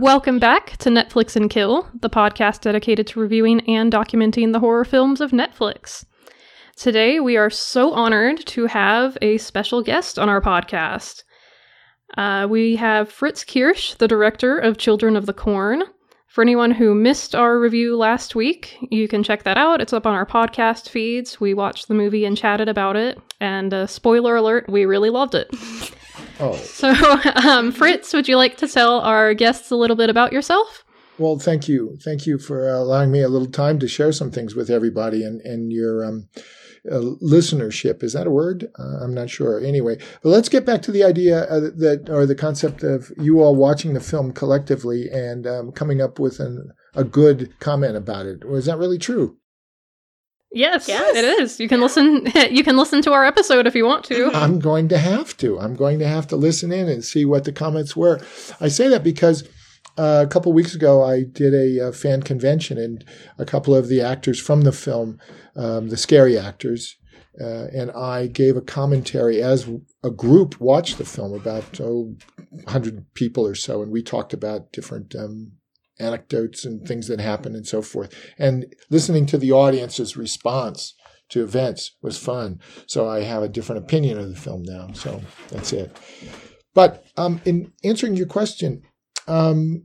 Welcome back to Netflix and Kill, the podcast dedicated to reviewing and documenting the horror films of Netflix. Today, we are so honored to have a special guest on our podcast. Uh, we have Fritz Kiersch, the director of Children of the Corn. For anyone who missed our review last week, you can check that out. It's up on our podcast feeds. We watched the movie and chatted about it. And uh, spoiler alert, we really loved it. Oh, So, um, Fritz, would you like to tell our guests a little bit about yourself? well, thank you. Thank you for allowing me a little time to share some things with everybody and, and your um, uh, listenership. Is that a word? Uh, I'm not sure. Anyway, but let's get back to the idea uh, that, or the concept of you all watching the film collectively and um, coming up with an, a good comment about it. Was that really true? Yes, Yes. it is. You can listen. You can listen to our episode if you want to. I'm going to have to. I'm going to have to listen in and see what the comments were. I say that because uh, a couple weeks ago I did a, uh fan convention, and a couple of the actors from the film, um, the scary actors, uh, and I gave a commentary as a group watched the film about oh, 100 people or so, and we talked about different. Um, anecdotes and things that happened and so forth and listening to the audience's response to events was fun. So I have a different opinion of the film now. So that's it. But um, in answering your question, um,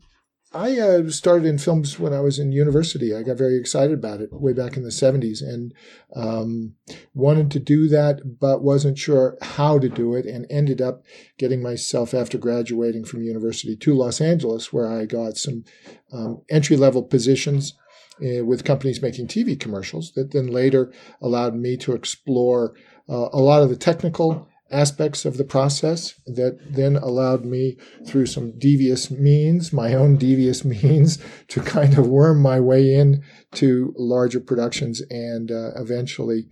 I uh, started in films when I was in university. I got very excited about it way back in the 70s and um, wanted to do that, but wasn't sure how to do it and ended up getting myself, after graduating from university, to Los Angeles, where I got some um, entry level positions uh, with companies making TV commercials that then later allowed me to explore uh, a lot of the technical aspects of the process that then allowed me through some devious means, my own devious means, to kind of worm my way in to larger productions and uh, eventually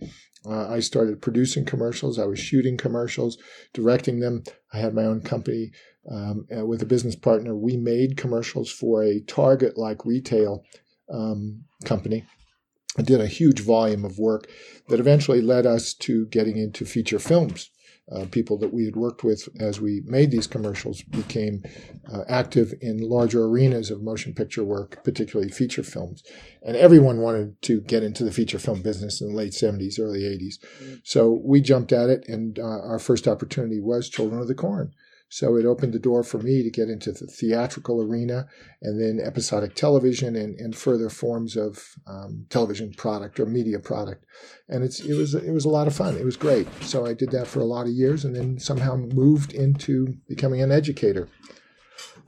uh, I started producing commercials. I was shooting commercials, directing them. I had my own company um, uh, with a business partner. We made commercials for a Target like retail um, company. I did a huge volume of work that eventually led us to getting into feature films. Uh, people that we had worked with as we made these commercials became uh, active in larger arenas of motion picture work, particularly feature films. And everyone wanted to get into the feature film business in the late 70s, early 80s. So we jumped at it, and uh, our first opportunity was Children of the Corn. So it opened the door for me to get into the theatrical arena and then episodic television and, and further forms of um, television product or media product. And it's it was it was a lot of fun. It was great. So I did that for a lot of years and then somehow moved into becoming an educator.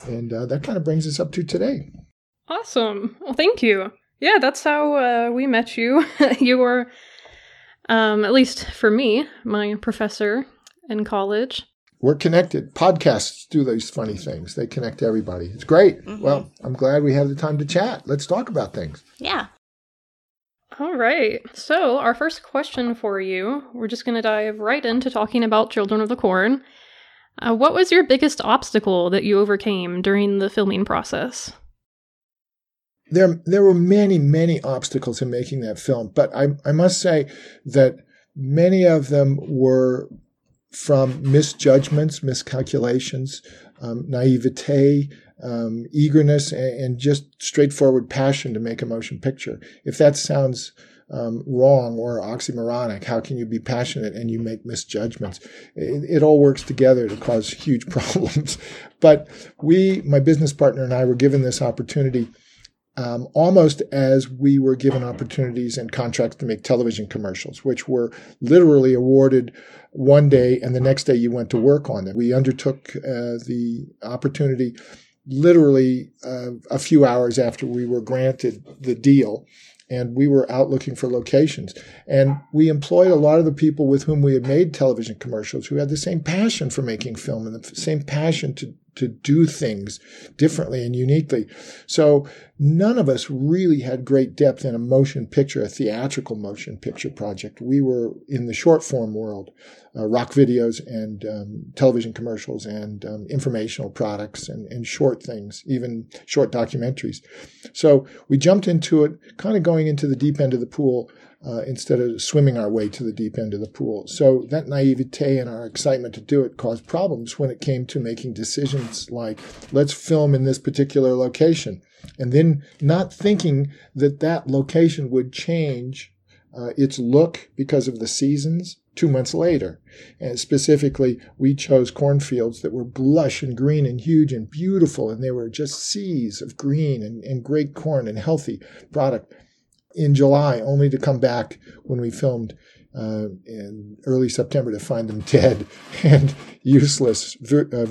And uh, that kind of brings us up to today. Awesome. Well, thank you. Yeah, that's how uh, we met you. you were, um, at least for me, my professor in college. We're connected. Podcasts do these funny things. They connect everybody. It's great. Well, I'm glad we have the time to chat. Let's talk about things. Yeah. All right. So, our first question for you, we're just going to dive right into talking about Children of the Corn. Uh, what was your biggest obstacle that you overcame during the filming process? there there were many many obstacles in making that film but i i must say that many of them were from misjudgments miscalculations um, naivete um, eagerness and, and just straightforward passion to make a motion picture. If that sounds um, wrong or oxymoronic how can you be passionate and you make misjudgments? It, it all works together to cause huge problems. But we my business partner and i were given this opportunity um, almost as we were given opportunities and contracts to make television commercials, which were literally awarded one day and the next day you went to work on them. We undertook uh, the opportunity literally uh, a few hours after we were granted the deal. And we were out looking for locations. And we employed a lot of the people with whom we had made television commercials who had the same passion for making film and the same passion to to do things differently and uniquely. So none of us really had great depth in a motion picture, a theatrical motion picture project. We were in the short form world, uh, rock videos and um, television commercials and um, informational products and, and short things, even short documentaries. So we jumped into it, kind of going into the deep end of the pool. Uh, instead of swimming our way to the deep end of the pool. So that naivete and our excitement to do it caused problems when it came to making decisions like, let's film in this particular location and then not thinking that that location would change uh, its look because of the seasons two months later. And specifically, we chose cornfields that were lush and green and huge and beautiful, and they were just seas of green and, and great corn and healthy product in July, only to come back when we filmed uh, in early September to find them dead and useless, uh,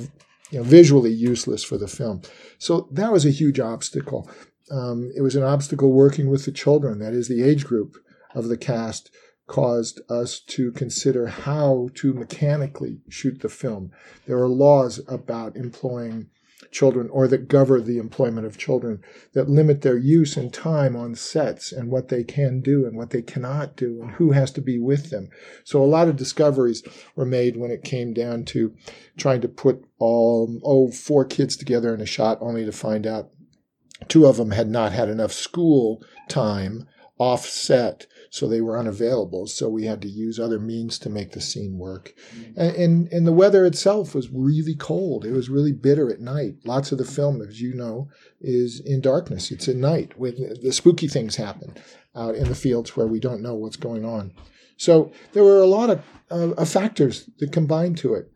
you know, visually useless for the film. So that was a huge obstacle. Um, it was an obstacle working with the children, that is, the age group of the cast, caused us to consider how to mechanically shoot the film. There are laws about employing children or that govern the employment of children that limit their use and time on sets and what they can do and what they cannot do and who has to be with them. So a lot of discoveries were made when it came down to trying to put all, oh, four kids together in a shot only to find out two of them had not had enough school time offset so they were unavailable. So we had to use other means to make the scene work. And, and, and the weather itself was really cold. It was really bitter at night. Lots of the film, as you know, is in darkness. It's at night when the spooky things happen out in the fields where we don't know what's going on. So there were a lot of, uh, of factors that combined to it.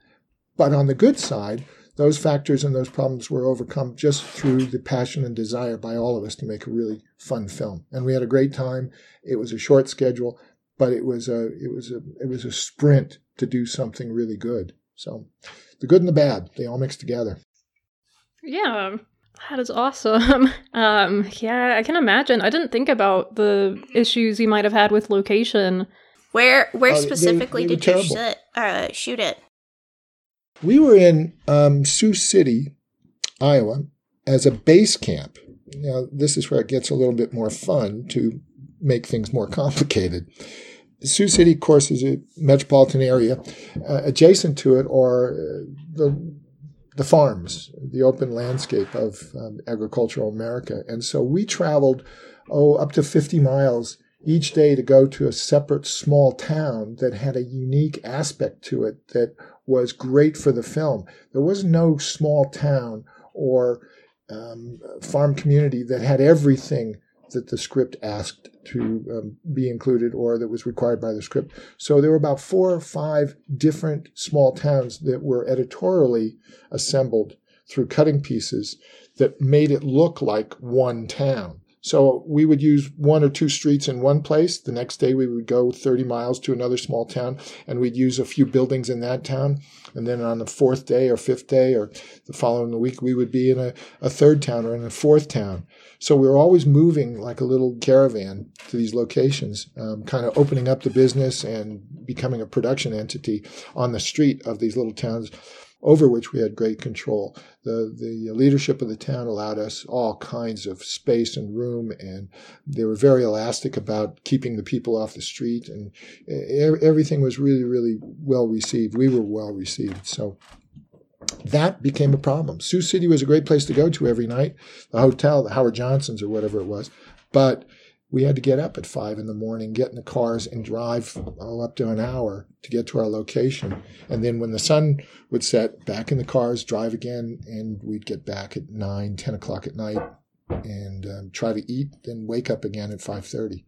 But on the good side, those factors and those problems were overcome just through the passion and desire by all of us to make a really fun film. And we had a great time. It was a short schedule, but it was a it was a it was a sprint to do something really good. So the good and the bad, they all mix together. Yeah. That is awesome. Um, yeah, I can imagine. I didn't think about the issues you might have had with location. Where where uh, specifically they, they did you shoot, uh, shoot it? We were in um, Sioux City, Iowa, as a base camp. Now, this is where it gets a little bit more fun to make things more complicated. Sioux City, of course, is a metropolitan area. Uh, adjacent to it are uh, the the farms, the open landscape of um, agricultural America. And so we traveled, oh, up to 50 miles each day to go to a separate small town that had a unique aspect to it that was great for the film. There was no small town or um, farm community that had everything that the script asked to um, be included or that was required by the script. So there were about four or five different small towns that were editorially assembled through cutting pieces that made it look like one town. So we would use one or two streets in one place. The next day we would go 30 miles to another small town and we'd use a few buildings in that town. And then on the fourth day or fifth day or the following week, we would be in a, a third town or in a fourth town. So we were always moving like a little caravan to these locations, um, kind of opening up the business and becoming a production entity on the street of these little towns over which we had great control. The, the leadership of the town allowed us all kinds of space and room, and they were very elastic about keeping the people off the street, and everything was really, really well received. We were well received. So that became a problem. Sioux City was a great place to go to every night, the hotel, the Howard Johnson's or whatever it was, but we had to get up at five in the morning, get in the cars, and drive all up to an hour to get to our location. And then when the sun would set, back in the cars, drive again, and we'd get back at nine, ten o'clock at night, and um, try to eat, then wake up again at five thirty.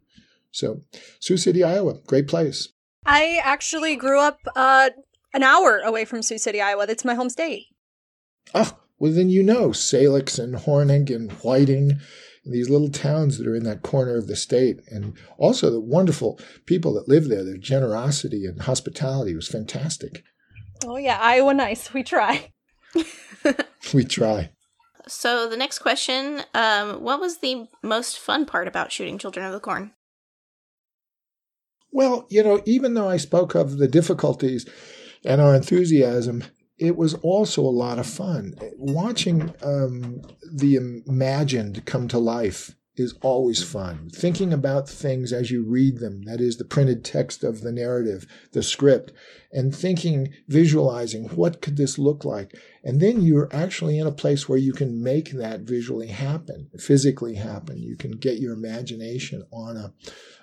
So, Sioux City, Iowa, great place. I actually grew up uh, an hour away from Sioux City, Iowa. That's my home state. Oh, well, then you know Salix and Hornick and Whiting these little towns that are in that corner of the state, and also the wonderful people that live there. Their generosity and hospitality was fantastic. Oh yeah, Iowa nice. We try. we try. So the next question: um, What was the most fun part about shooting Children of the Corn? Well, you know, even though I spoke of the difficulties and our enthusiasm, it was also a lot of fun. Watching um, the imagined come to life is always fun. Thinking about things as you read them, that is the printed text of the narrative, the script, and thinking, visualizing what could this look like? And then you're actually in a place where you can make that visually happen, physically happen. You can get your imagination on a,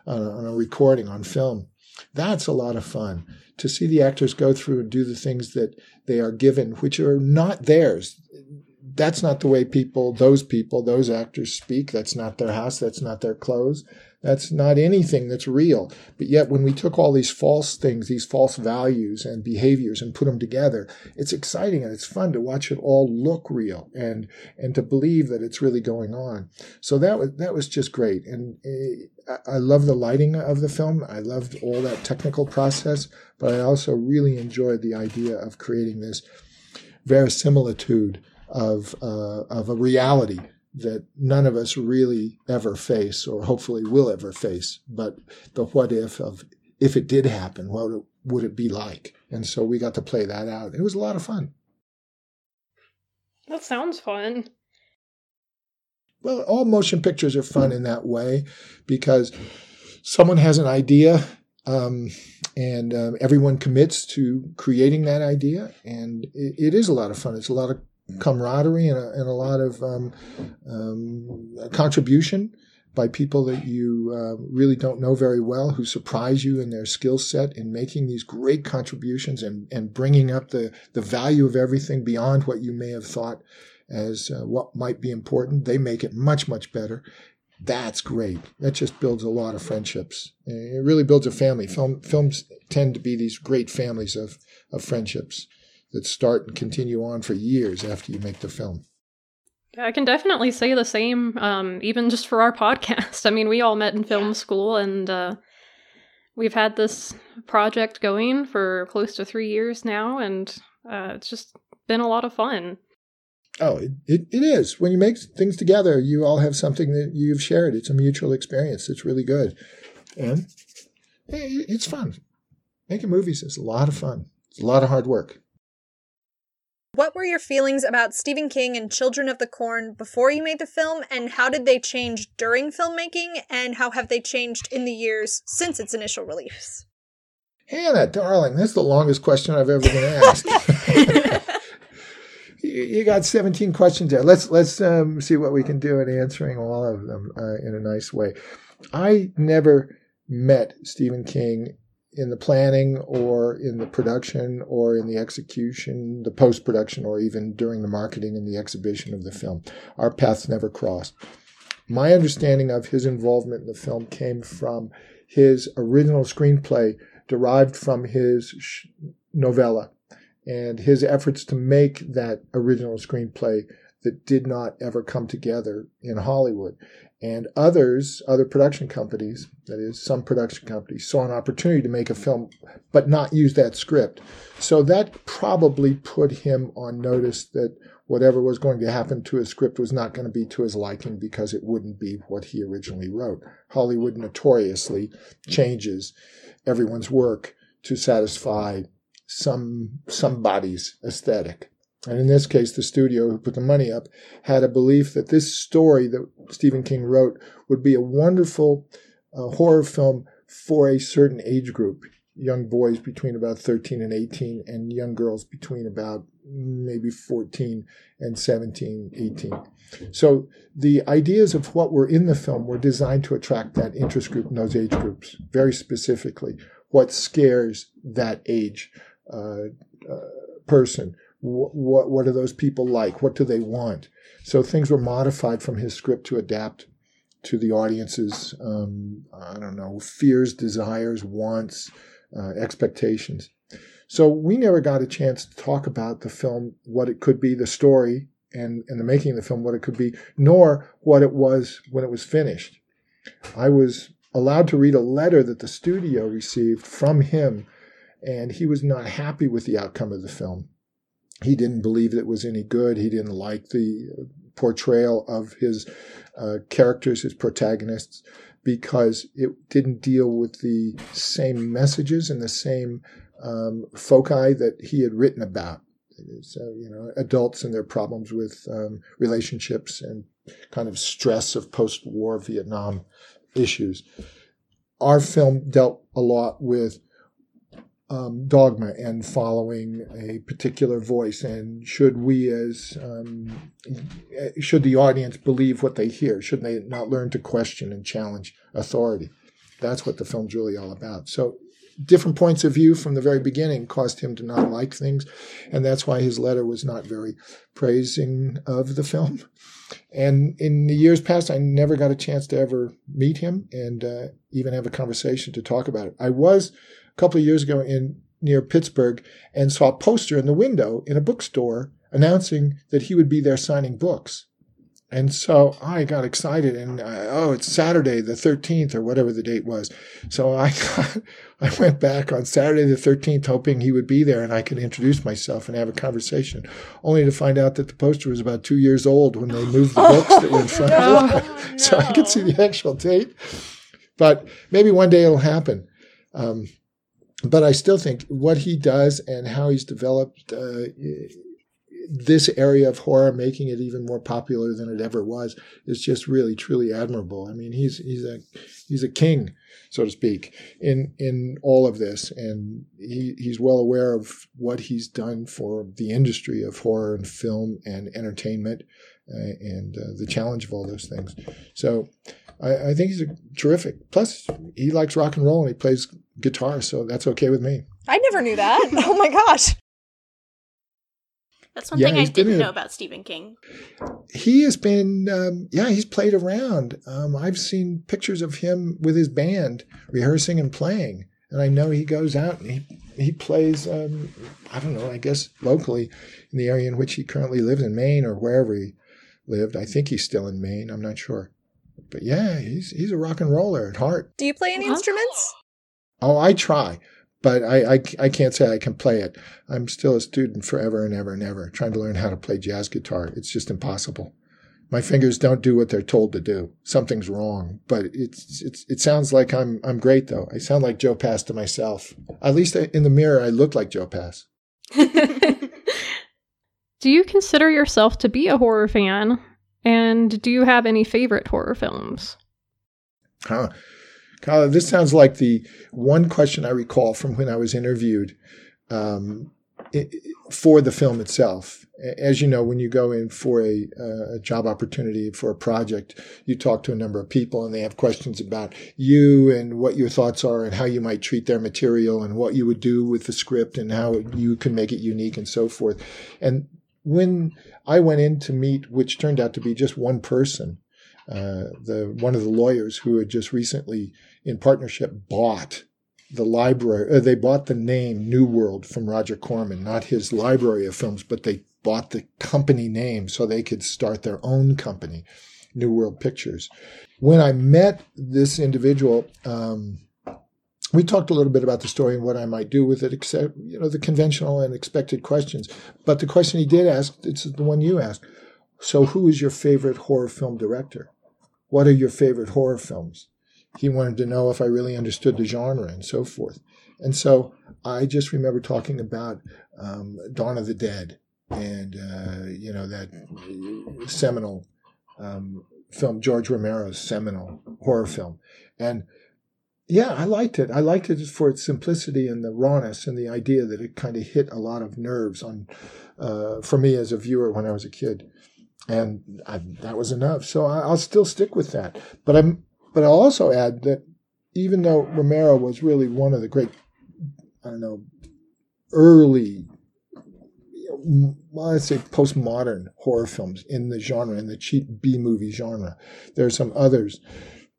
on a recording, on film. That's a lot of fun to see the actors go through and do the things that they are given, which are not theirs. That's not the way people, those people, those actors speak. That's not their house. That's not their clothes. That's not anything that's real. But yet, when we took all these false things, these false values and behaviors and put them together, it's exciting and it's fun to watch it all look real and, and to believe that it's really going on. So that was, that was just great. And uh, I love the lighting of the film. I loved all that technical process, but I also really enjoyed the idea of creating this verisimilitude of, uh, of a reality that none of us really ever face or hopefully will ever face, but the what if of if it did happen, what would it be like? And so we got to play that out. It was a lot of fun. That sounds fun. Well, all motion pictures are fun in that way because someone has an idea um, and um, everyone commits to creating that idea. And it, it is a lot of fun. It's a lot of camaraderie and a, and a lot of um, um, contribution by people that you uh, really don't know very well who surprise you in their skill set in making these great contributions and, and bringing up the, the value of everything beyond what you may have thought as uh, what might be important. They make it much, much better. That's great. That just builds a lot of friendships. It really builds a family. Film, films tend to be these great families of, of friendships that start and continue on for years after you make the film. I can definitely say the same, um, even just for our podcast. I mean, we all met in film yeah. school and uh, we've had this project going for close to three years now, and uh, it's just been a lot of fun. Oh, it, it, it is. When you make things together, you all have something that you've shared. It's a mutual experience. It's really good. And it's fun. Making movies is a lot of fun. It's a lot of hard work. What were your feelings about Stephen King and Children of the Corn before you made the film, and how did they change during filmmaking, and how have they changed in the years since its initial release? Hannah, darling, that's the longest question I've ever been asked. you got 17 questions there. Let's let's um, see what we can do in answering all of them uh, in a nice way. I never met Stephen King in the planning or in the production or in the execution, the post production, or even during the marketing and the exhibition of the film. Our paths never crossed. My understanding of his involvement in the film came from his original screenplay derived from his novella and his efforts to make that original screenplay that did not ever come together in Hollywood. And others, other production companies, that is, some production companies, saw an opportunity to make a film but not use that script. So that probably put him on notice that whatever was going to happen to his script was not going to be to his liking because it wouldn't be what he originally wrote. Hollywood notoriously changes everyone's work to satisfy some somebody's aesthetic. And in this case, the studio who put the money up had a belief that this story that Stephen King wrote would be a wonderful uh, horror film for a certain age group young boys between about 13 and 18, and young girls between about maybe 14 and 17, 18. So the ideas of what were in the film were designed to attract that interest group in those age groups very specifically. What scares that age uh, uh, person? What what are those people like? What do they want? So things were modified from his script to adapt to the audience's um, I don't know fears, desires, wants, uh, expectations. So we never got a chance to talk about the film, what it could be, the story, and and the making of the film, what it could be, nor what it was when it was finished. I was allowed to read a letter that the studio received from him, and he was not happy with the outcome of the film he didn't believe it was any good. He didn't like the portrayal of his uh, characters, his protagonists, because it didn't deal with the same messages and the same um, foci that he had written about. So you know, adults and their problems with um, relationships and kind of stress of post-war Vietnam issues. Our film dealt a lot with um, dogma and following a particular voice, and should we, as um, should the audience believe what they hear? Should they not learn to question and challenge authority? That's what the film's really all about. So different points of view from the very beginning caused him to not like things. And that's why his letter was not very praising of the film. And in the years past, I never got a chance to ever meet him and uh, even have a conversation to talk about it. I was a couple of years ago in near Pittsburgh and saw a poster in the window in a bookstore announcing that he would be there signing books. And so I got excited and uh, oh, it's Saturday the 13th or whatever the date was. So I got, I went back on Saturday the 13th hoping he would be there and I could introduce myself and have a conversation, only to find out that the poster was about two years old when they moved the books that were in front of it. no. So I could see the actual date. But maybe one day it'll happen. Um, but I still think what he does and how he's developed uh, this area of horror, making it even more popular than it ever was, is just really truly admirable. I mean, he's he's a he's a king, so to speak, in in all of this, and he, he's well aware of what he's done for the industry of horror and film and entertainment, uh, and uh, the challenge of all those things. So. I, I think he's a terrific. Plus, he likes rock and roll and he plays guitar, so that's okay with me. I never knew that. Oh my gosh. That's one Yeah, thing I didn't a- know about Stephen King. he has been um, yeah he's played around um, i've seen pictures of him with his band rehearsing and playing and i know he goes out and he, he plays um, i don't know i guess locally in the area in which he currently lives in maine or wherever he lived i think he's still in maine i'm not sure but yeah he's he's a rock and roller at heart Do you play any Huh? instruments? oh i try but I, I, I can't say I can play it. I'm still a student forever and ever and ever, trying to learn how to play jazz guitar. It's just impossible. My fingers don't do what they're told to do. Something's wrong. But it's, it's it sounds like I'm I'm great though. I sound like Joe Pass to myself. At least in the mirror, I look like Joe Pass. do you consider yourself to be a horror fan? And do you have any favorite horror films? Huh. This sounds like the one question I recall from when I was interviewed um, for the film itself. As you know, when you go in for a, uh, a job opportunity for a project, you talk to a number of people and they have questions about you and what your thoughts are and how you might treat their material and what you would do with the script and how you can make it unique and so forth. And when I went in to meet, which turned out to be just one person, uh, the one of the lawyers who had just recently, in partnership, bought the library. Uh, they bought the name New World from Roger Corman, not his library of films, but they bought the company name so they could start their own company, New World Pictures. When I met this individual, um, we talked a little bit about the story and what I might do with it, except you know the conventional and expected questions. But the question he did ask, it's the one you asked. So, who is your favorite horror film director? What are your favorite horror films? He wanted to know if I really understood the genre and so forth. And so I just remember talking about um, Dawn of the Dead and, uh, you know, that seminal um, film, George Romero's seminal horror film. And yeah, I liked it. I liked it for its simplicity and the rawness and the idea that it kind of hit a lot of nerves on uh, for me as a viewer when I was a kid and I, that was enough. So I, I'll still stick with that. But I'm, but I'll also add that even though Romero was really one of the great, I don't know, early, well, let's say postmodern horror films in the genre, in the cheap B movie genre, there are some others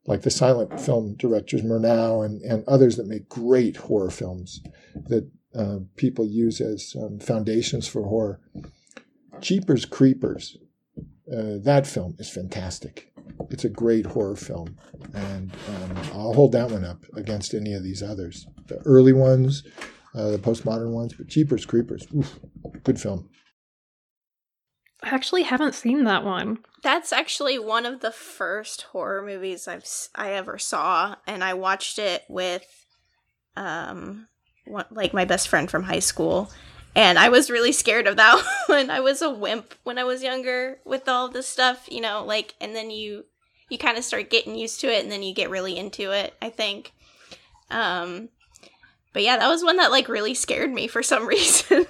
like the silent film directors Murnau and, and others that make great horror films that uh, people use as um, foundations for horror. Jeepers Creepers uh, that film is fantastic. It's a great horror film, and um, I'll hold that one up against any of these others. The early ones, uh, the postmodern ones, but Jeepers Creepers, oof, good film. I actually haven't seen that one. That's actually one of the first horror movies I've I ever saw, and I watched it with, um, one, like my best friend from high school, And I was really scared of that one. I was a wimp when I was younger with all this stuff, you know, like and then you you kind of start getting used to it and then you get really into it, I think. Um but yeah, that was one that like really scared me for some reason.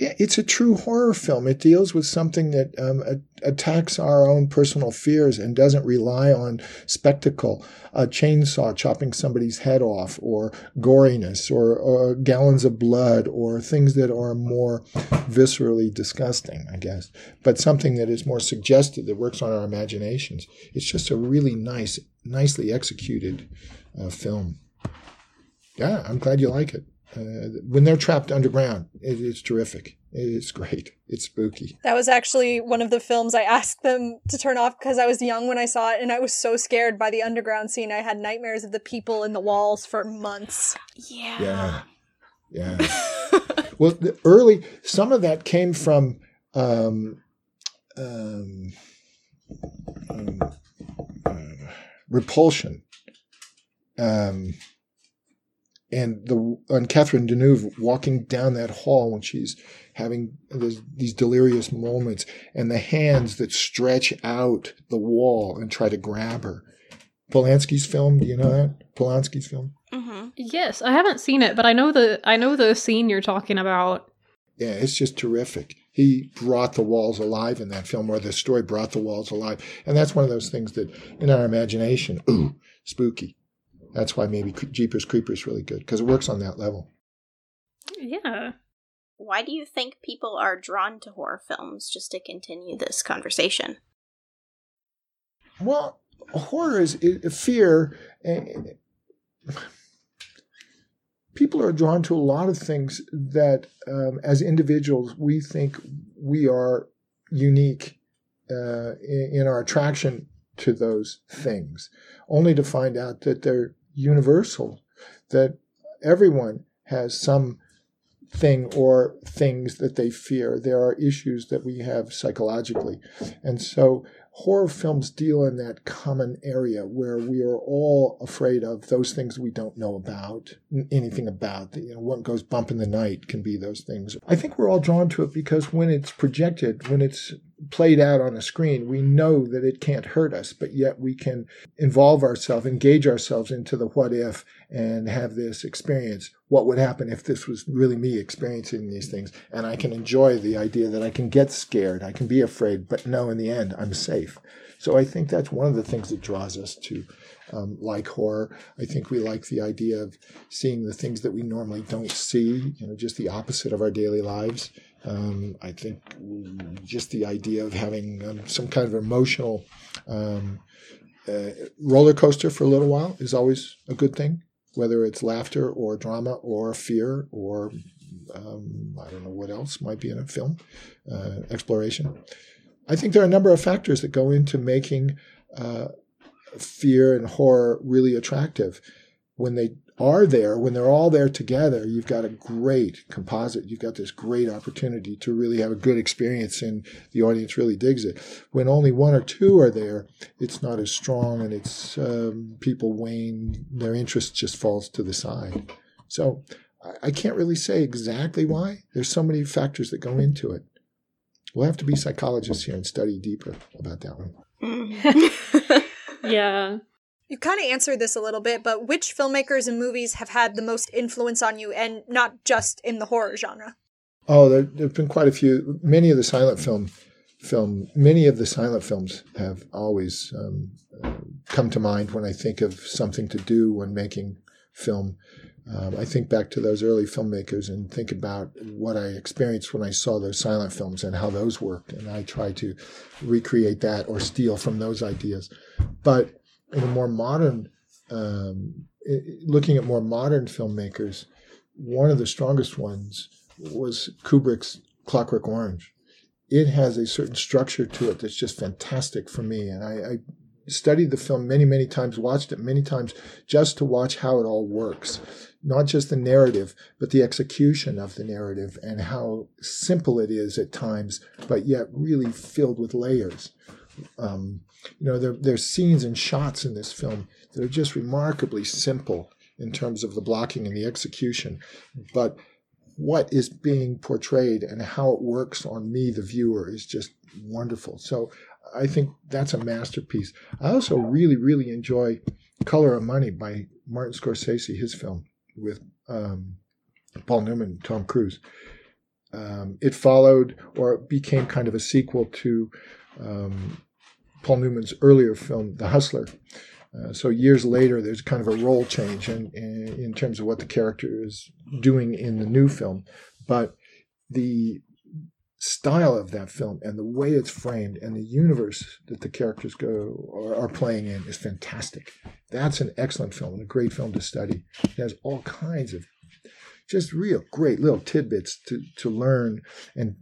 It's a true horror film. It deals with something that um, attacks our own personal fears and doesn't rely on spectacle, a chainsaw chopping somebody's head off, or goriness, or, or gallons of blood, or things that are more viscerally disgusting, I guess. But something that is more suggestive, that works on our imaginations. It's just a really nice, nicely executed uh, film. Yeah, I'm glad you like it. Uh, when they're trapped underground, it's terrific. It's great. It's spooky. That was actually one of the films I asked them to turn off because I was young when I saw it and I was so scared by the underground scene. I had nightmares of the people in the walls for months. Yeah. Yeah. Yeah. well, the early, some of that came from um, um, um, uh, repulsion. Um, and the and Catherine Deneuve walking down that hall when she's having this, these delirious moments, and the hands that stretch out the wall and try to grab her. Polanski's film, do you know that Polanski's film? Mm-hmm. Yes, I haven't seen it, but I know the I know the scene you're talking about. Yeah, it's just terrific. He brought the walls alive in that film, or the story brought the walls alive, and that's one of those things that, in our imagination, ooh, spooky. That's why maybe Jeepers Creepers really good because it works on that level. Yeah. Why do you think people are drawn to horror films? Just to continue this conversation. Well, horror is, is fear. people are drawn to a lot of things that, um, as individuals, we think we are unique uh, in, in our attraction to those things, only to find out that they're universal, that everyone has some thing or things that they fear. There are issues that we have psychologically. And so horror films deal in that common area where we are all afraid of those things we don't know about, anything about. You know, what goes bump in the night can be those things. I think we're all drawn to it because when it's projected, when it's played out on a screen, we know that it can't hurt us, but yet we can involve ourselves, engage ourselves into the what if and have this experience. What would happen if this was really me experiencing these things? And I can enjoy the idea that I can get scared, I can be afraid, but no, in the end, I'm safe. So I think that's one of the things that draws us to um, like horror. I think we like the idea of seeing the things that we normally don't see, you know, just the opposite of our daily lives. Um, I think just the idea of having um, some kind of emotional um, uh, roller coaster for a little while is always a good thing, whether it's laughter or drama or fear or um, I don't know what else might be in a film, uh, exploration. I think there are a number of factors that go into making uh, fear and horror really attractive. When they are there, when they're all there together, you've got a great composite. You've got this great opportunity to really have a good experience and the audience really digs it. When only one or two are there, it's not as strong and it's um, people wane, their interest just falls to the side. So I can't really say exactly why. There's so many factors that go into it. We'll have to be psychologists here and study deeper about that one. yeah. You kind of answered this a little bit, but which filmmakers and movies have had the most influence on you, and not just in the horror genre? Oh, there have been quite a few. Many of the silent film, film, many of the silent films have always um, come to mind when I think of something to do when making film. Um, I think back to those early filmmakers and think about what I experienced when I saw those silent films and how those worked, and I try to recreate that or steal from those ideas. But in a more modern, um, looking at more modern filmmakers, one of the strongest ones was Kubrick's Clockwork Orange. It has a certain structure to it that's just fantastic for me, and I, I studied the film many, many times, watched it many times just to watch how it all works. Not just the narrative, but the execution of the narrative and how simple it is at times, but yet really filled with layers. Um, you know, there, there's scenes and shots in this film that are just remarkably simple in terms of the blocking and the execution, but what is being portrayed and how it works on me, the viewer, is just wonderful. So I think that's a masterpiece. I also really, really enjoy Color of Money by Martin Scorsese, his film with um, Paul Newman, Tom Cruise. Um, it followed or became kind of a sequel to um, Paul Newman's earlier film, The Hustler. Uh, so years later, there's kind of a role change in, in, in terms of what the character is doing in the new film, but the style of that film and the way it's framed and the universe that the characters go are, are, playing in is fantastic. That's an excellent film and a great film to study. It has all kinds of just real great little tidbits to, to learn and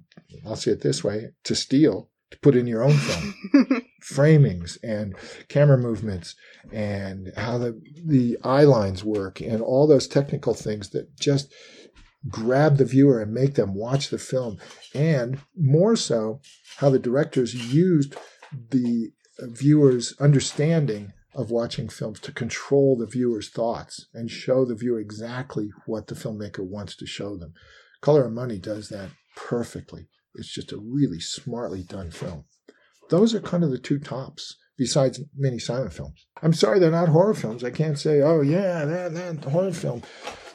I'll say it this way to steal to put in your own film framings and camera movements and how the the eye lines work and all those technical things that just grab the viewer and make them watch the film, and more so, how the directors used the viewer's understanding of watching films to control the viewer's thoughts and show the viewer exactly what the filmmaker wants to show them. Color of Money does that perfectly. It's just a really smartly done film. Those are kind of the two tops, besides many silent films. I'm sorry they're not horror films. I can't say, oh, yeah, that, that horror film.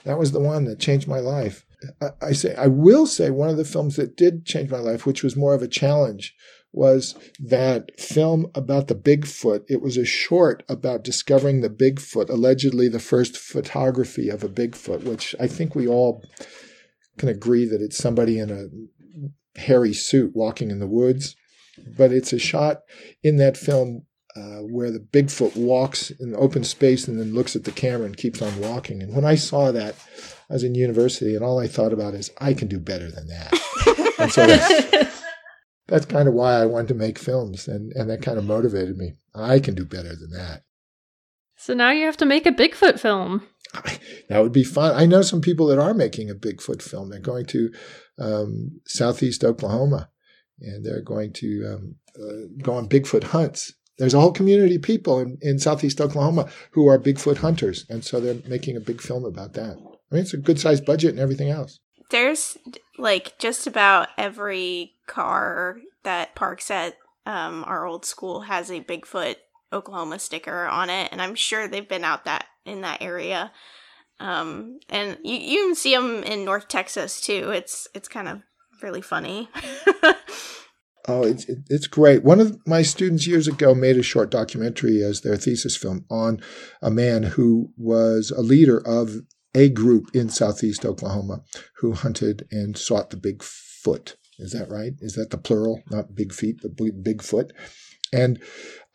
That was the one that changed my life. I, I say I will say one of the films that did change my life, which was more of a challenge, was that film about the Bigfoot. It was a short about discovering the Bigfoot, allegedly the first photography of a Bigfoot, which I think we all can agree that it's somebody in a hairy suit walking in the woods. But it's a shot in that film uh, where the Bigfoot walks in open space and then looks at the camera and keeps on walking. And when I saw that, I was in university, and all I thought about is I can do better than that. and so that's, that's kind of why I wanted to make films, and and that kind of motivated me. I can do better than that. So now you have to make a Bigfoot film. That would be fun. I know some people that are making a Bigfoot film. They're going to um, southeast Oklahoma, and they're going to um, uh, go on Bigfoot hunts there's a whole community of people in, in southeast Oklahoma who are Bigfoot hunters. And so they're making a big film about that. I mean, it's a good sized budget and everything else. There's like just about every car that parks at um, our old school has a Bigfoot Oklahoma sticker on it. And I'm sure they've been out that in that area. Um, and you, you can see them in North Texas too. It's, it's kind of really funny. Oh, it's it's great. One of my students years ago made a short documentary as their thesis film on a man who was a leader of a group in southeast Oklahoma who hunted and sought the Bigfoot. Is that right? Is that the plural? Not big feet, but Bigfoot. And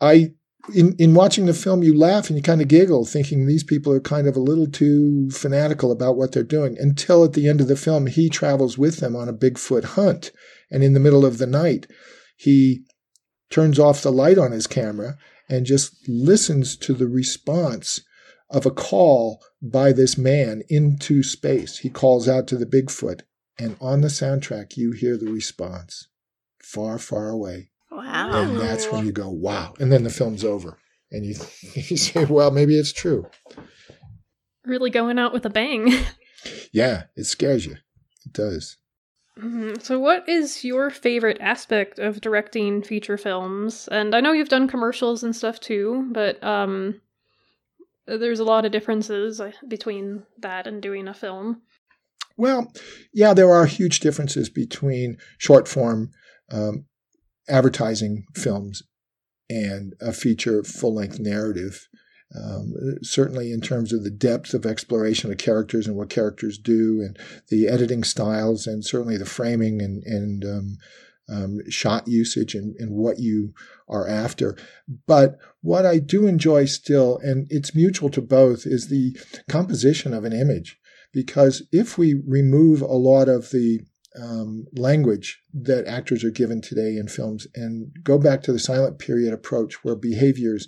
I, in in watching the film, you laugh and you kind of giggle, thinking these people are kind of a little too fanatical about what they're doing. Until at the end of the film, he travels with them on a Bigfoot hunt and in the middle of the night, he turns off the light on his camera and just listens to the response of a call by this man into space. He calls out to the Bigfoot, and on the soundtrack, you hear the response far, far away. Wow. And that's when you go, wow. And then the film's over. And you, you say, well, maybe it's true. Really going out with a bang. yeah, it scares you. It does. Mm-hmm. So, what is your favorite aspect of directing feature films? And I know you've done commercials and stuff too, but um, there's a lot of differences uh, between that and doing a film. Well, yeah, there are huge differences between short form um, advertising films and a feature full length narrative um, certainly in terms of the depth of exploration of characters and what characters do, and the editing styles, and certainly the framing and and um, um, shot usage and, and what you are after. But what I do enjoy still, and it's mutual to both, is the composition of an image. Because if we remove a lot of the um, language that actors are given today in films and go back to the silent period approach where behaviors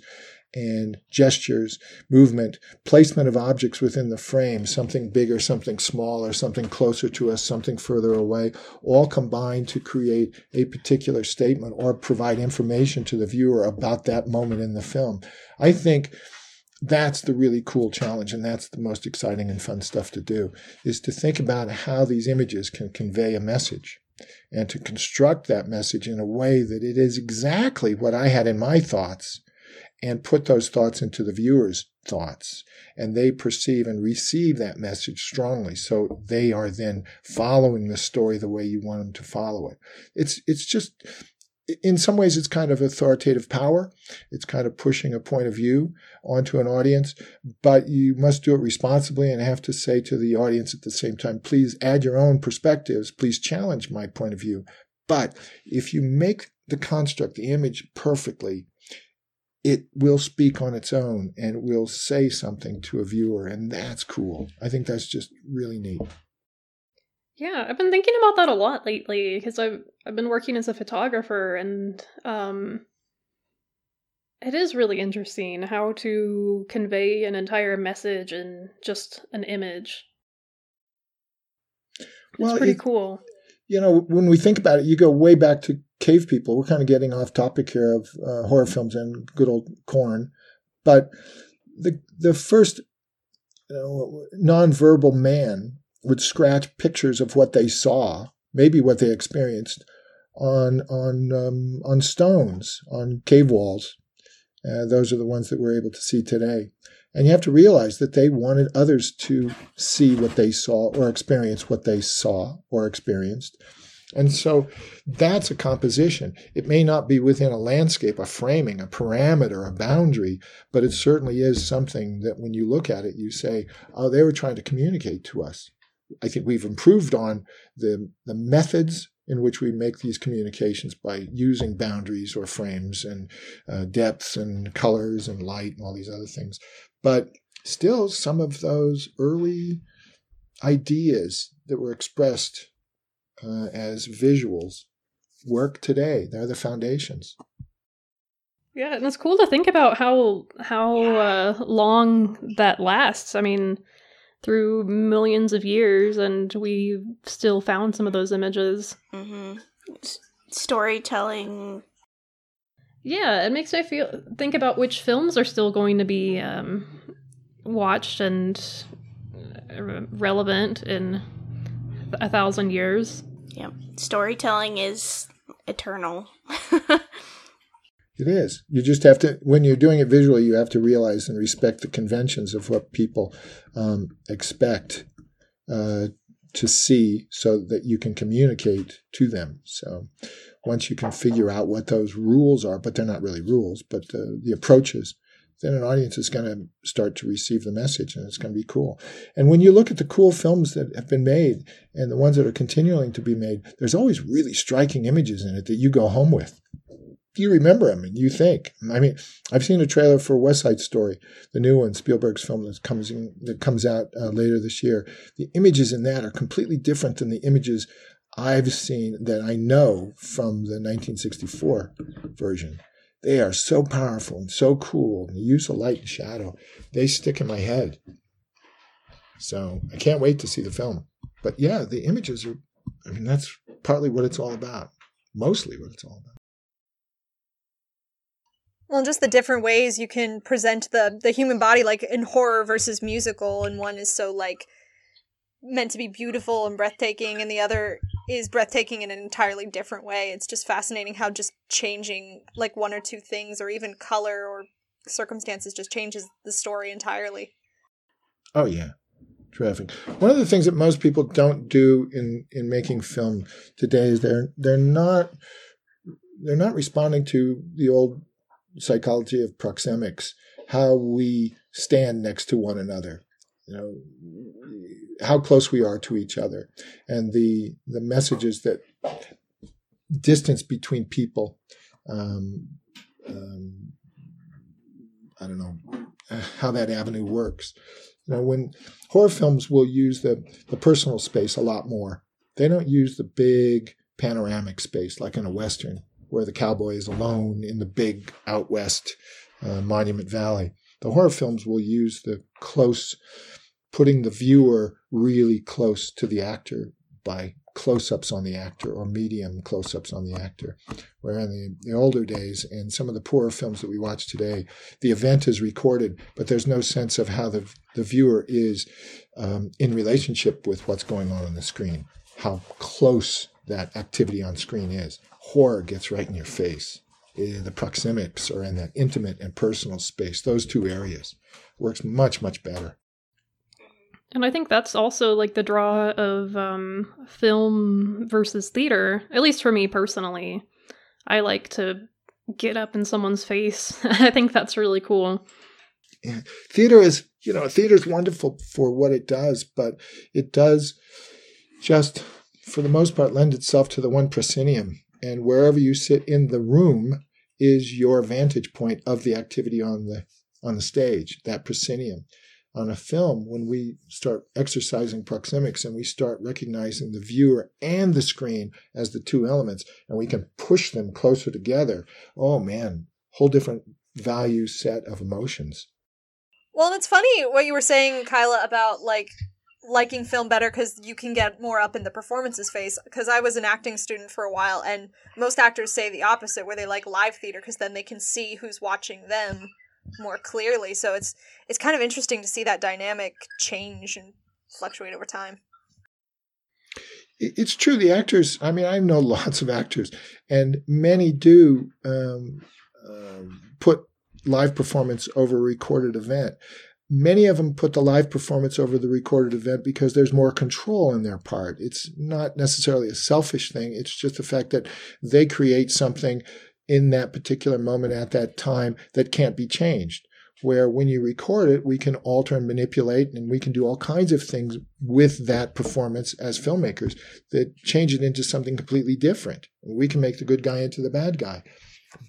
and gestures, movement, placement of objects within the frame, something bigger, something smaller, something closer to us, something further away, all combine to create a particular statement or provide information to the viewer about that moment in the film. I think that's the really cool challenge and that's the most exciting and fun stuff to do is to think about how these images can convey a message and to construct that message in a way that it is exactly what I had in my thoughts and put those thoughts into the viewer's thoughts. And they perceive and receive that message strongly. So they are then following the story the way you want them to follow it. It's it's just in some ways it's kind of authoritative power. It's kind of pushing a point of view onto an audience but you must do it responsibly and have to say to the audience at the same time please add your own perspectives. Please challenge my point of view. But if you make the construct the image perfectly it will speak on its own and will say something to a viewer and that's cool. I think that's just really neat yeah i've been thinking about that a lot lately because i've i've been working as a photographer and um it is really interesting how to convey an entire message in just an image. It's well, pretty it, cool. you know when we think about it you go way back to cave people. We're kind of getting off topic here of uh, horror films and good old corn, but the the first you know, nonverbal man would scratch pictures of what they saw, maybe what they experienced, on on um, on stones, on cave walls. Uh, those are the ones that we're able to see today. And you have to realize that they wanted others to see what they saw or experience what they saw or experienced. And so that's a composition. It may not be within a landscape, a framing, a parameter, a boundary, but it certainly is something that when you look at it, you say, oh, they were trying to communicate to us. I think we've improved on the, the methods in which we make these communications by using boundaries or frames and uh, depths and colors and light and all these other things. But still, some of those early ideas that were expressed uh, as visuals work today. They're the foundations. Yeah, and it's cool to think about how how uh, long that lasts. I mean, through millions of years, and we still found some of those images. Mm-hmm. S- storytelling. Yeah, it makes me feel think about which films are still going to be um, watched and uh, relevant in a thousand years. Yep. Storytelling is eternal. it is. You just have to, when you're doing it visually, you have to realize and respect the conventions of what people um, expect uh, to see so that you can communicate to them. So once you can figure out what those rules are, but they're not really rules, but uh, the approaches, then an audience is going to start to receive the message and it's going to be cool. And when you look at the cool films that have been made and the ones that are continuing to be made, there's always really striking images in it that you go home with. You remember them and you think. I mean, I've seen a trailer for West Side Story, the new one, Spielberg's film that comes in, that comes out uh, later this year. The images in that are completely different than the images I've seen that I know from the 1964 version. They are so powerful and so cool. And the use of light and shadow, they stick in my head. So I can't wait to see the film. But yeah, the images are, I mean, that's partly what it's all about, mostly what it's all about. Well, just the different ways you can present the the human body, like in horror versus musical, and one is so like meant to be beautiful and breathtaking, and the other is breathtaking in an entirely different way. It's just fascinating how just changing like one or two things or even color or circumstances just changes the story entirely. Oh yeah. Terrific. One of the things that most people don't do in, in making film today is they're they're not they're not responding to the old psychology of proxemics, how we stand next to one another. You know, how close we are to each other and the the messages that distance between people um, um, I don't know how that avenue works. You know, when horror films will use the, the personal space a lot more, they don't use the big panoramic space like in a Western where the cowboy is alone in the big out west uh, Monument Valley. The horror films will use the close putting the viewer really close to the actor by close ups on the actor or medium close ups on the actor. Where in the, the older days and some of the poorer films that we watch today, the event is recorded, but there's no sense of how the, the viewer is um, in relationship with what's going on on the screen, how close that activity on screen is. Horror gets right in your face. Eh, the proxemics are in that intimate and personal space. Those two areas works much, much better. And I think that's also like the draw of um, film versus theater, at least for me personally. I like to get up in someone's face. I think that's really cool. Yeah. Theater is, you know, theater is wonderful for what it does, but it does just, for the most part, lend itself to the one proscenium. And wherever you sit in the room is your vantage point of the activity on the on the stage, that proscenium. On a film when we start exercising proxemics and we start recognizing the viewer and the screen as the two elements and we can push them closer together oh man whole different value set of emotions. Well it's funny what you were saying kyla about like liking film better because you can get more up in the performances phase because i was an acting student for a while and most actors say the opposite where they like live theater because then they can see who's watching them more clearly. So it's it's kind of interesting to see that dynamic change and fluctuate over time. It's true. The actors. I mean, I know lots of actors, and many do um, um, put live performance over a recorded event. Many of them put the live performance over the recorded event because there's more control in their part. It's not necessarily a selfish thing. It's just the fact that they create something in that particular moment at that time that can't be changed. Where when you record it, we can alter and manipulate and we can do all kinds of things with that performance as filmmakers that change it into something completely different. We can make the good guy into the bad guy.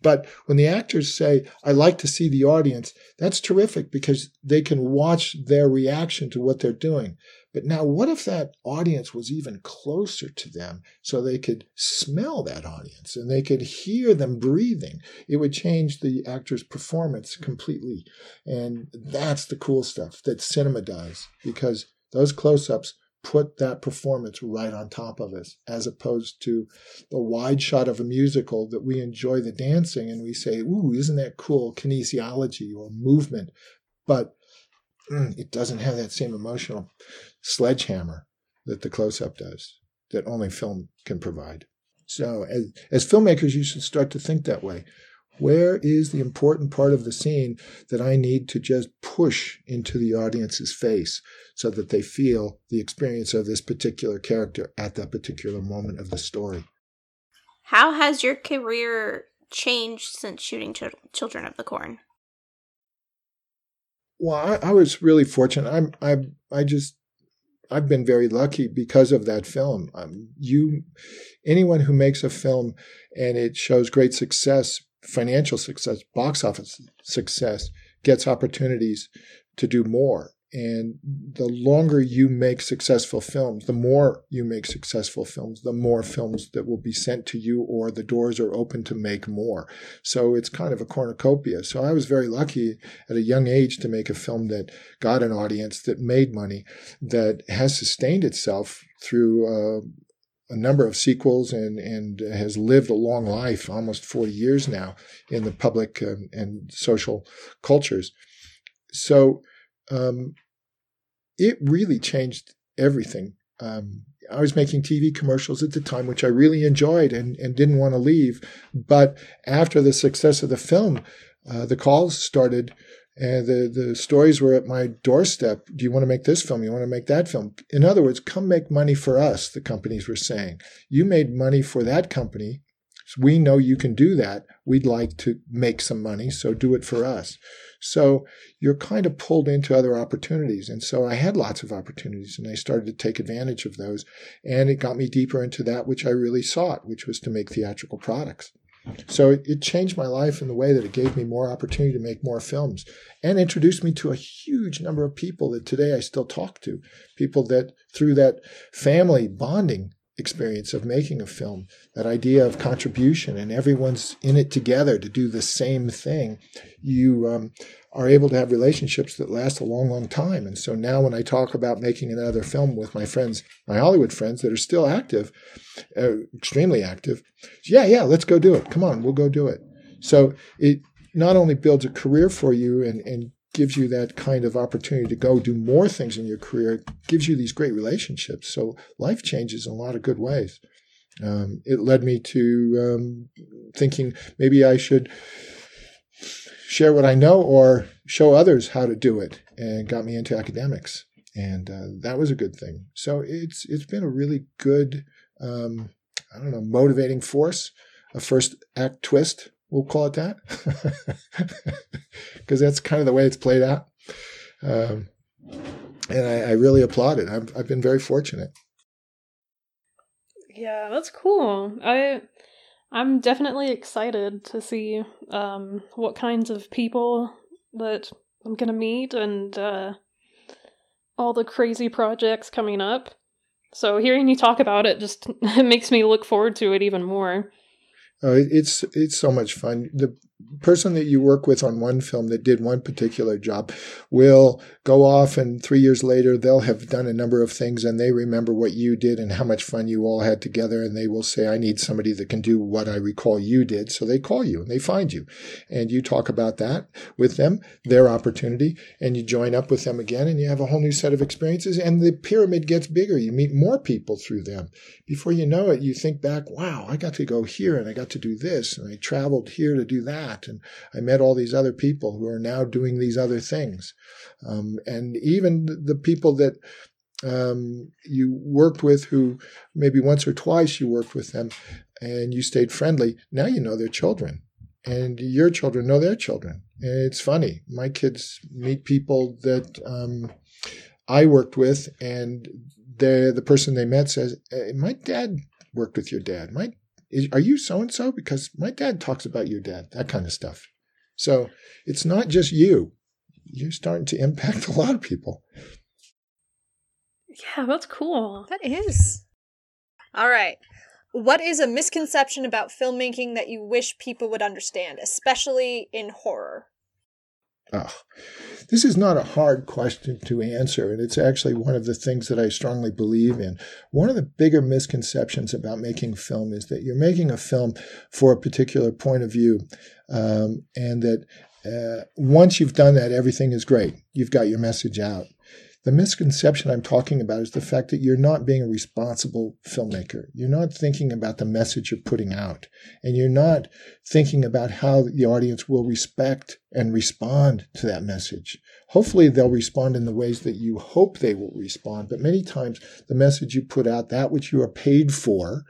But when the actors say, I like to see the audience, that's terrific because they can watch their reaction to what they're doing. But now, what if that audience was even closer to them so they could smell that audience and they could hear them breathing? It would change the actor's performance completely. And that's the cool stuff that cinema does because those close ups put that performance right on top of us, as opposed to the wide shot of a musical that we enjoy the dancing and we say, Ooh, isn't that cool? Kinesiology or movement. But mm, it doesn't have that same emotional sledgehammer that the close up does, that only film can provide. So, as, as filmmakers, you should start to think that way. Where is the important part of the scene that I need to just push into the audience's face so that they feel the experience of this particular character at that particular moment of the story? How has your career changed since shooting Ch- Children of the Corn? Well, I, I was really fortunate. I'm, I, I just I've been very lucky because of that film. Um, you, anyone who makes a film and it shows great success, financial success, box office success, gets opportunities to do more. And the longer you make successful films, the more you make successful films, the more films that will be sent to you, or the doors are open to make more. So it's kind of a cornucopia. So I was very lucky at a young age to make a film that got an audience, that made money, that has sustained itself through uh, a number of sequels and and has lived a long life, almost 40 years now, in the public um, and social cultures. So um, it really changed everything. Um, I was making TV commercials at the time, which I really enjoyed and, and didn't want to leave. But after the success of the film, uh, the calls started and the, the stories were at my doorstep. Do you want to make this film? You want to make that film? In other words, come make money for us, the companies were saying. You made money for that company. So we know you can do that. We'd like to make some money, so do it for us. So you're kind of pulled into other opportunities. And so I had lots of opportunities and I started to take advantage of those. And it got me deeper into that which I really sought, which was to make theatrical products. So it, it, changed my life in the way that it gave me more opportunity to make more films and introduced me to a huge number of people that today I still talk to. People that through that family bonding experience of making a film, that idea of contribution and everyone's in it together to do the same thing, you um, are able to have relationships that last a long, long time. And so now when I talk about making another film with my friends, my Hollywood friends that are still active, uh, extremely active, yeah, yeah, let's go do it. Come on, we'll go do it. So it not only builds a career for you and, and gives you that kind of opportunity to go do more things in your career, gives you these great relationships. So life changes in a lot of good ways. Um, it led me to um, thinking maybe I should share what I know or show others how to do it, and got me into academics, and uh, that was a good thing. So it's it's been a really good, um, I don't know, motivating force. A first act twist We'll call it that, because that's kind of the way it's played out. Um, and I, I, really applaud it. I've, I've been very fortunate. Yeah, that's cool. I I'm definitely excited to see um, what kinds of people that I'm gonna meet and uh, all the crazy projects coming up. So hearing you talk about it just makes me look forward to it even more. Uh, it's it's so much fun. The person that you work with on one film that did one particular job will go off and three years later they'll have done a number of things and they remember what you did and how much fun you all had together and they will say i need somebody that can do what i recall you did. So they call you and they find you and you talk about that with them their opportunity and you join up with them again and you have a whole new set of experiences and the pyramid gets bigger. You meet more people through them. Before you know it you think back wow i got to go here and i got to do this and i traveled here to do that that. And I met all these other people who are now doing these other things. Um, and even the people that um, you worked with who maybe once or twice you worked with them and you stayed friendly, now you know their children. And your children know their children. And it's funny. My kids meet people that um, I worked with, and the person they met says, "My dad worked with your dad. My are you so and so? Because my dad talks about your dad, that kind of stuff. So it's not just you. You're starting to impact a lot of people. Yeah, that's cool. That is. All right. What is a misconception about filmmaking that you wish people would understand, especially in horror? Oh, this is not a hard question to answer, and it's actually one of the things that I strongly believe in. One of the bigger misconceptions about making film is that you're making a film for a particular point of view, um, and that uh, once you've done that, everything is great. You've got your message out. The misconception I'm talking about is the fact that you're not being a responsible filmmaker. You're not thinking about the message you're putting out, and you're not thinking about how the audience will respect and respond to that message. Hopefully, they'll respond in the ways that you hope they will respond, but many times the message you put out, that which you are paid for,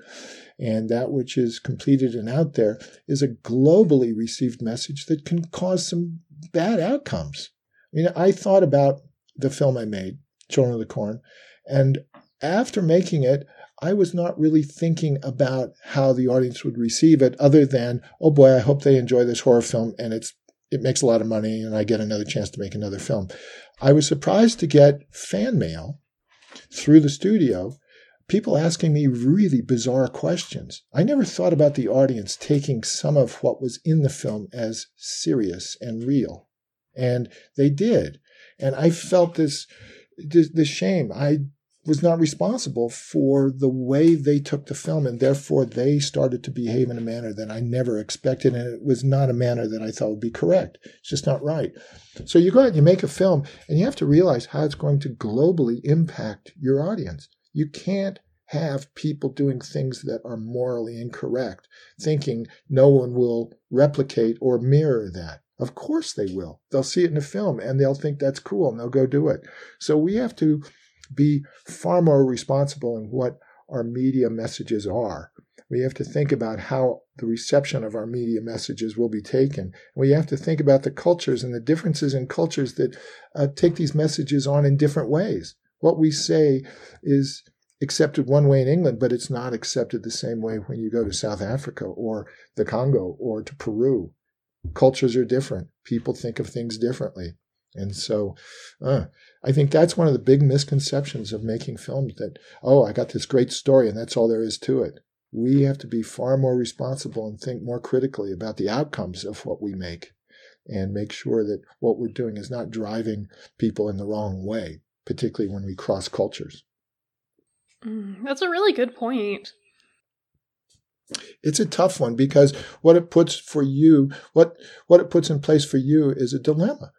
and that which is completed and out there is a globally received message that can cause some bad outcomes. I mean, I thought about the film I made, Children of the Corn. And after making it, I was not really thinking about how the audience would receive it, other than, oh boy, I hope they enjoy this horror film and it's it makes a lot of money and I get another chance to make another film. I was surprised to get fan mail through the studio, people asking me really bizarre questions. I never thought about the audience taking some of what was in the film as serious and real. And they did. And I felt this, this, this shame. I was not responsible for the way they took the film, and therefore they started to behave in a manner that I never expected, and it was not a manner that I thought would be correct. It's just not right. So you go out and you make a film, and you have to realize how it's going to globally impact your audience. You can't have people doing things that are morally incorrect, thinking no one will replicate or mirror that. Of course they will. They'll see it in a film and they'll think that's cool and they'll go do it. So we have to be far more responsible in what our media messages are. We have to think about how the reception of our media messages will be taken. We have to think about the cultures and the differences in cultures that uh, take these messages on in different ways. What we say is accepted one way in England, but it's not accepted the same way when you go to South Africa or the Congo or to Peru cultures are different. People think of things differently. And so, uh, I think that's one of the big misconceptions of making films that, oh, I got this great story and that's all there is to it. We have to be far more responsible and think more critically about the outcomes of what we make and make sure that what we're doing is not driving people in the wrong way, particularly when we cross cultures. Mm, that's a really good point. It's a tough one because what it puts for you, what what it puts in place for you is a dilemma.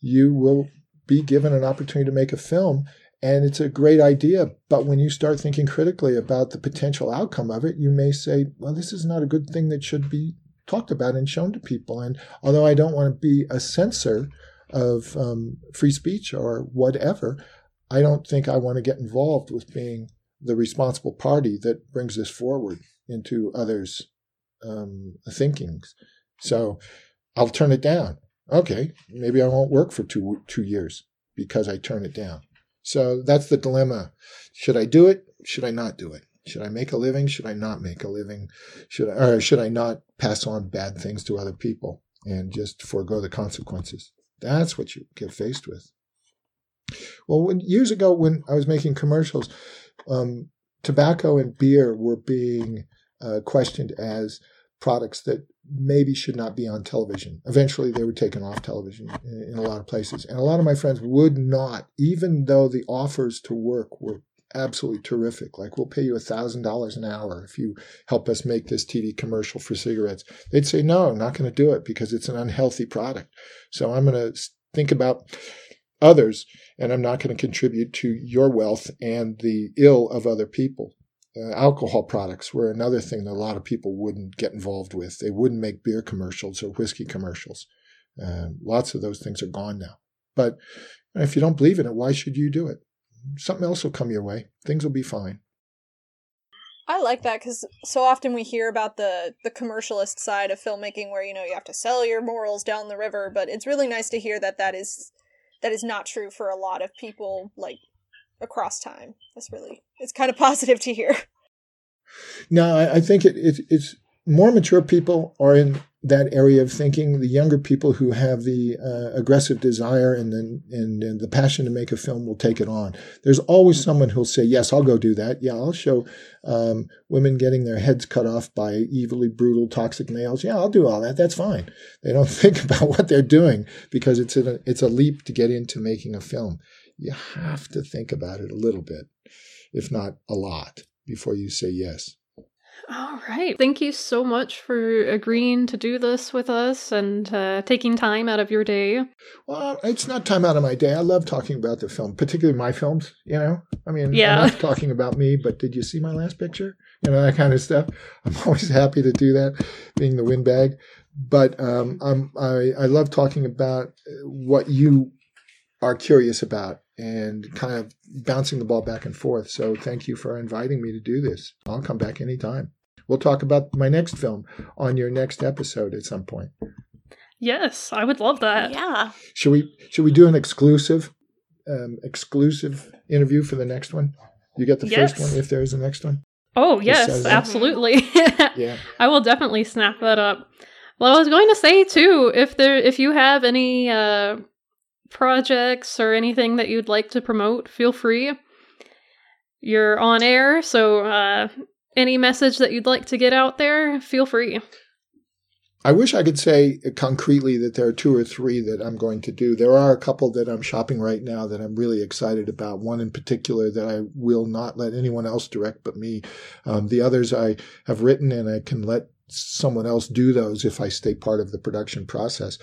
You will be given an opportunity to make a film and it's a great idea, but when you start thinking critically about the potential outcome of it, you may say, well, this is not a good thing that should be talked about and shown to people. And although I don't want to be a censor of um, free speech or whatever, I don't think I want to get involved with being the responsible party that brings this forward into others' um, thinkings. So I'll turn it down. Okay, maybe I won't work for two two years because I turn it down. So that's the dilemma. Should I do it? Should I not do it? Should I make a living? Should I not make a living? Should I, or should I not pass on bad things to other people and just forego the consequences? That's what you get faced with. Well, when, years ago, when I was making commercials, um, tobacco and beer were being uh, questioned as products that maybe should not be on television. Eventually, they were taken off television in, in, a lot of places. And a lot of my friends would not, even though the offers to work were absolutely terrific. Like, we'll pay you $1,000 an hour if you help us make this TV commercial for cigarettes. They'd say, no, I'm not going to do it because it's an unhealthy product. So I'm going to think about others and I'm not going to contribute to your wealth and the ill of other people. Uh, alcohol products were another thing that a lot of people wouldn't get involved with. They wouldn't make beer commercials or whiskey commercials. Uh, lots of those things are gone now. But if you don't believe in it, why should you do it? Something else will come your way. Things will be fine. I like that because so often we hear about the the commercialist side of filmmaking, where you know you have to sell your morals down the river. But it's really nice to hear that that is that is not true for a lot of people, like across time. That's really it's kind of positive to hear. No, I, I think it, it, it's more mature people are in that area of thinking. The younger people who have the uh, aggressive desire and the and, and, the passion to make a film will take it on. There's always someone who'll say, "Yes, I'll go do that. Yeah, I'll show um, women getting their heads cut off by evilly brutal, toxic males. Yeah, I'll do all that. That's fine." They don't think about what they're doing because it's a it's a leap to get into making a film. You have to think about it a little bit, if not a lot, before you say yes. All right. Thank you so much for agreeing to do this with us and uh, taking time out of your day. Well, it's not time out of my day. I love talking about the film, particularly my films. You know, I mean, yeah. I'm not talking about me, but did you see my last picture? You know, that kind of stuff. I'm always happy to do that, being the windbag. But um, I'm, I, I love talking about what you are curious about and kind of bouncing the ball back and forth. So thank you for inviting me to do this. I'll come back anytime. We'll talk about my next film on your next episode at some point. Yes, I would love that. Yeah. Should we should we do an exclusive um, exclusive interview for the next one? You get the yes. first one if there is a next one. Oh yes, absolutely. yeah. I will definitely snap that up. Well, I was going to say too, if there if you have any uh, projects or anything that you'd like to promote, feel free. You're on air, so uh, any message that you'd like to get out there, feel free. I wish I could say concretely that there are two or three that I'm going to do. There are a couple that I'm shopping right now that I'm really excited about. One in particular that I will not let anyone else direct but me. Um, the others I have written and I can let someone else do those if I stay part of the production process.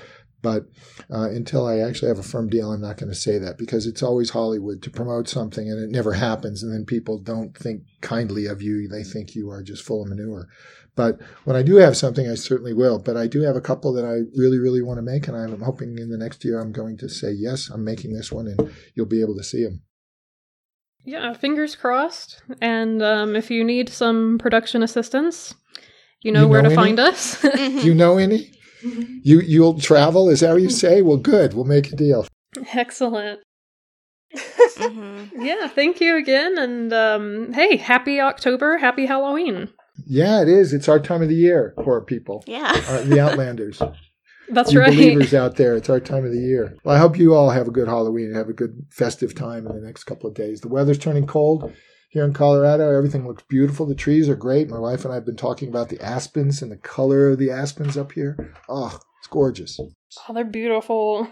But uh, until I actually have a firm deal, I'm not going to say that because it's always Hollywood to promote something and it never happens. And then people don't think kindly of you. They think you are just full of manure. But when I do have something, I certainly will. But I do have a couple that I really, really want to make. And I'm hoping in the next year I'm going to say, yes, I'm making this one and you'll be able to see them. Yeah, fingers crossed. And um, if you need some production assistance, you know, you know where to any? find us. do you know any? You you'll travel? Is that what you say? Well, good. We'll make a deal. Excellent. mm-hmm. Yeah, thank you again, and um, hey, happy October, happy Halloween. Yeah, it is. It's our time of the year, poor people. Yeah, uh, the Outlanders. That's you right. believers out there. It's our time of the year. Well, I hope you all have a good Halloween and have a good festive time in the next couple of days. The weather's turning cold here in Colorado. Everything looks beautiful. The trees are great. My wife and I have been talking about the aspens and the color of the aspens up here. Oh, it's gorgeous. Oh, they're beautiful.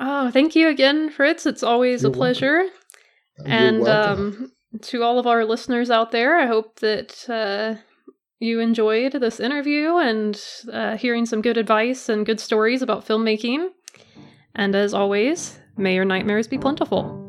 Oh, thank you again, Fritz. It's always You're a pleasure. You're and um, to all of our listeners out there, I hope that uh, you enjoyed this interview and uh, hearing some good advice and good stories about filmmaking. And as always, may your nightmares be plentiful.